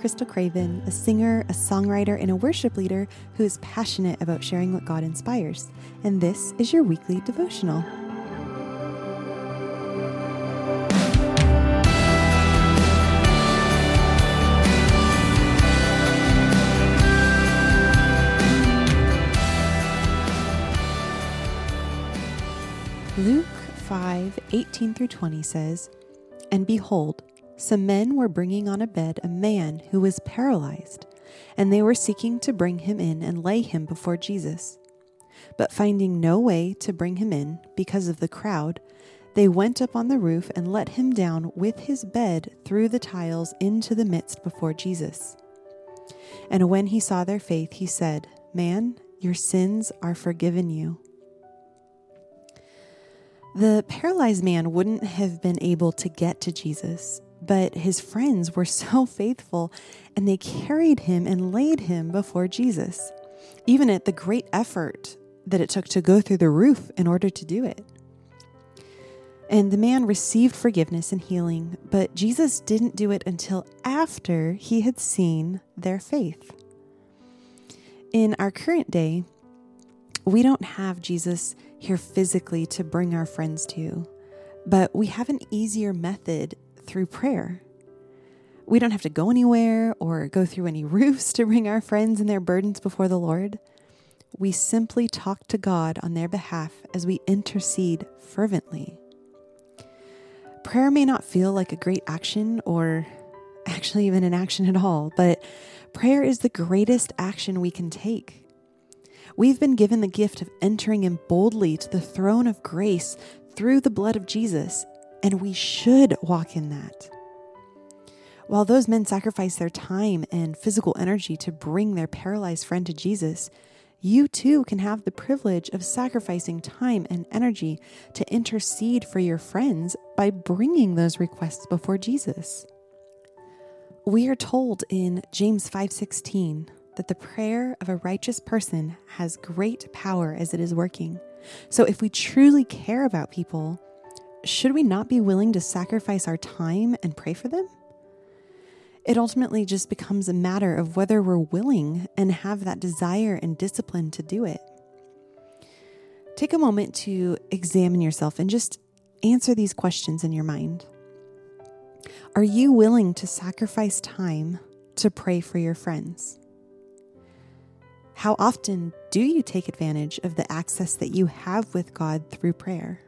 Krystal Craven, a singer, a songwriter, and a worship leader who is passionate about sharing what God inspires. And this is your weekly devotional. Luke 5 18 through 20 says, And behold, some men were bringing on a bed a man who was paralyzed, and they were seeking to bring him in and lay him before Jesus. But finding no way to bring him in because of the crowd, they went up on the roof and let him down with his bed through the tiles into the midst before Jesus. And when he saw their faith, he said, Man, your sins are forgiven you. The paralyzed man wouldn't have been able to get to Jesus, but his friends were so faithful and they carried him and laid him before Jesus, even at the great effort that it took to go through the roof in order to do it. And the man received forgiveness and healing, but Jesus didn't do it until after he had seen their faith. In our current day, we don't have Jesus here physically to bring our friends to, but we have an easier method through prayer. We don't have to go anywhere or go through any roofs to bring our friends and their burdens before the Lord. We simply talk to God on their behalf as we intercede fervently. Prayer may not feel like a great action or actually even an action at all, but prayer is the greatest action we can take. We've been given the gift of entering in boldly to the throne of grace through the blood of Jesus, and we should walk in that. While those men sacrificed their time and physical energy to bring their paralyzed friend to Jesus, you too can have the privilege of sacrificing time and energy to intercede for your friends by bringing those requests before Jesus. We are told in James 5:16 that the prayer of a righteous person has great power as it is working. So if we truly care about people, should we not be willing to sacrifice our time and pray for them? It ultimately just becomes a matter of whether we're willing and have that desire and discipline to do it. Take a moment to examine yourself and just answer these questions in your mind. Are you willing to sacrifice time to pray for your friends? How often do you take advantage of the access that you have with God through prayer?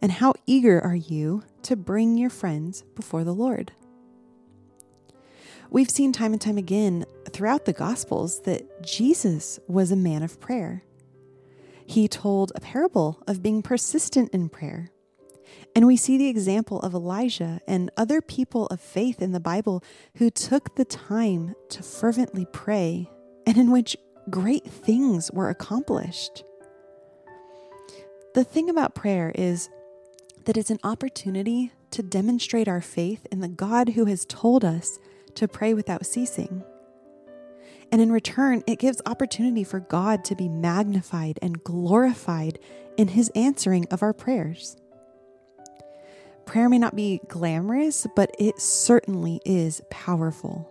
And how eager are you to bring your friends before the Lord? We've seen time and time again throughout the Gospels that Jesus was a man of prayer. He told a parable of being persistent in prayer. And we see the example of Elijah and other people of faith in the Bible who took the time to fervently pray and in which great things were accomplished. The thing about prayer is that it's an opportunity to demonstrate our faith in the God who has told us to pray without ceasing. And in return, it gives opportunity for God to be magnified and glorified in his answering of our prayers. Prayer may not be glamorous, but it certainly is powerful.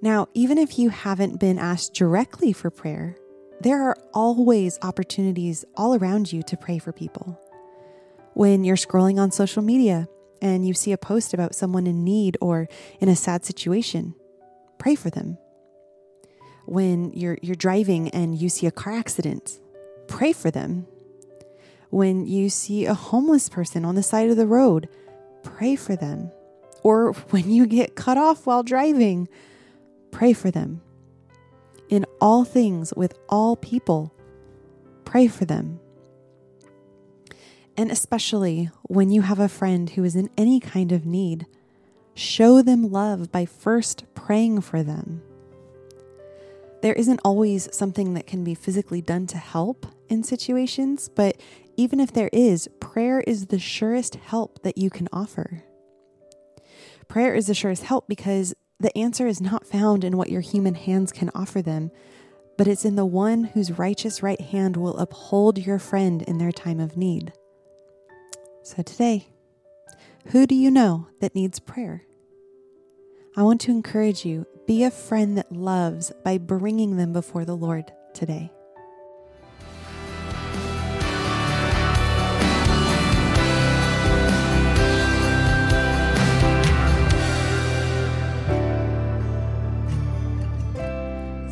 Now, even if you haven't been asked directly for prayer, there are always opportunities all around you to pray for people. When you're scrolling on social media and you see a post about someone in need or in a sad situation, pray for them. When you're, you're driving and you see a car accident, pray for them. When you see a homeless person on the side of the road, pray for them. Or when you get cut off while driving, pray for them in all things with all people. Pray for them. And especially when you have a friend who is in any kind of need, show them love by first praying for them. There isn't always something that can be physically done to help in situations, but even if there is, prayer is the surest help that you can offer. Prayer is the surest help because the answer is not found in what your human hands can offer them, but it's in the one whose righteous right hand will uphold your friend in their time of need. So today, Who do you know that needs prayer? I want to encourage you be a friend that loves by bringing them before the Lord today.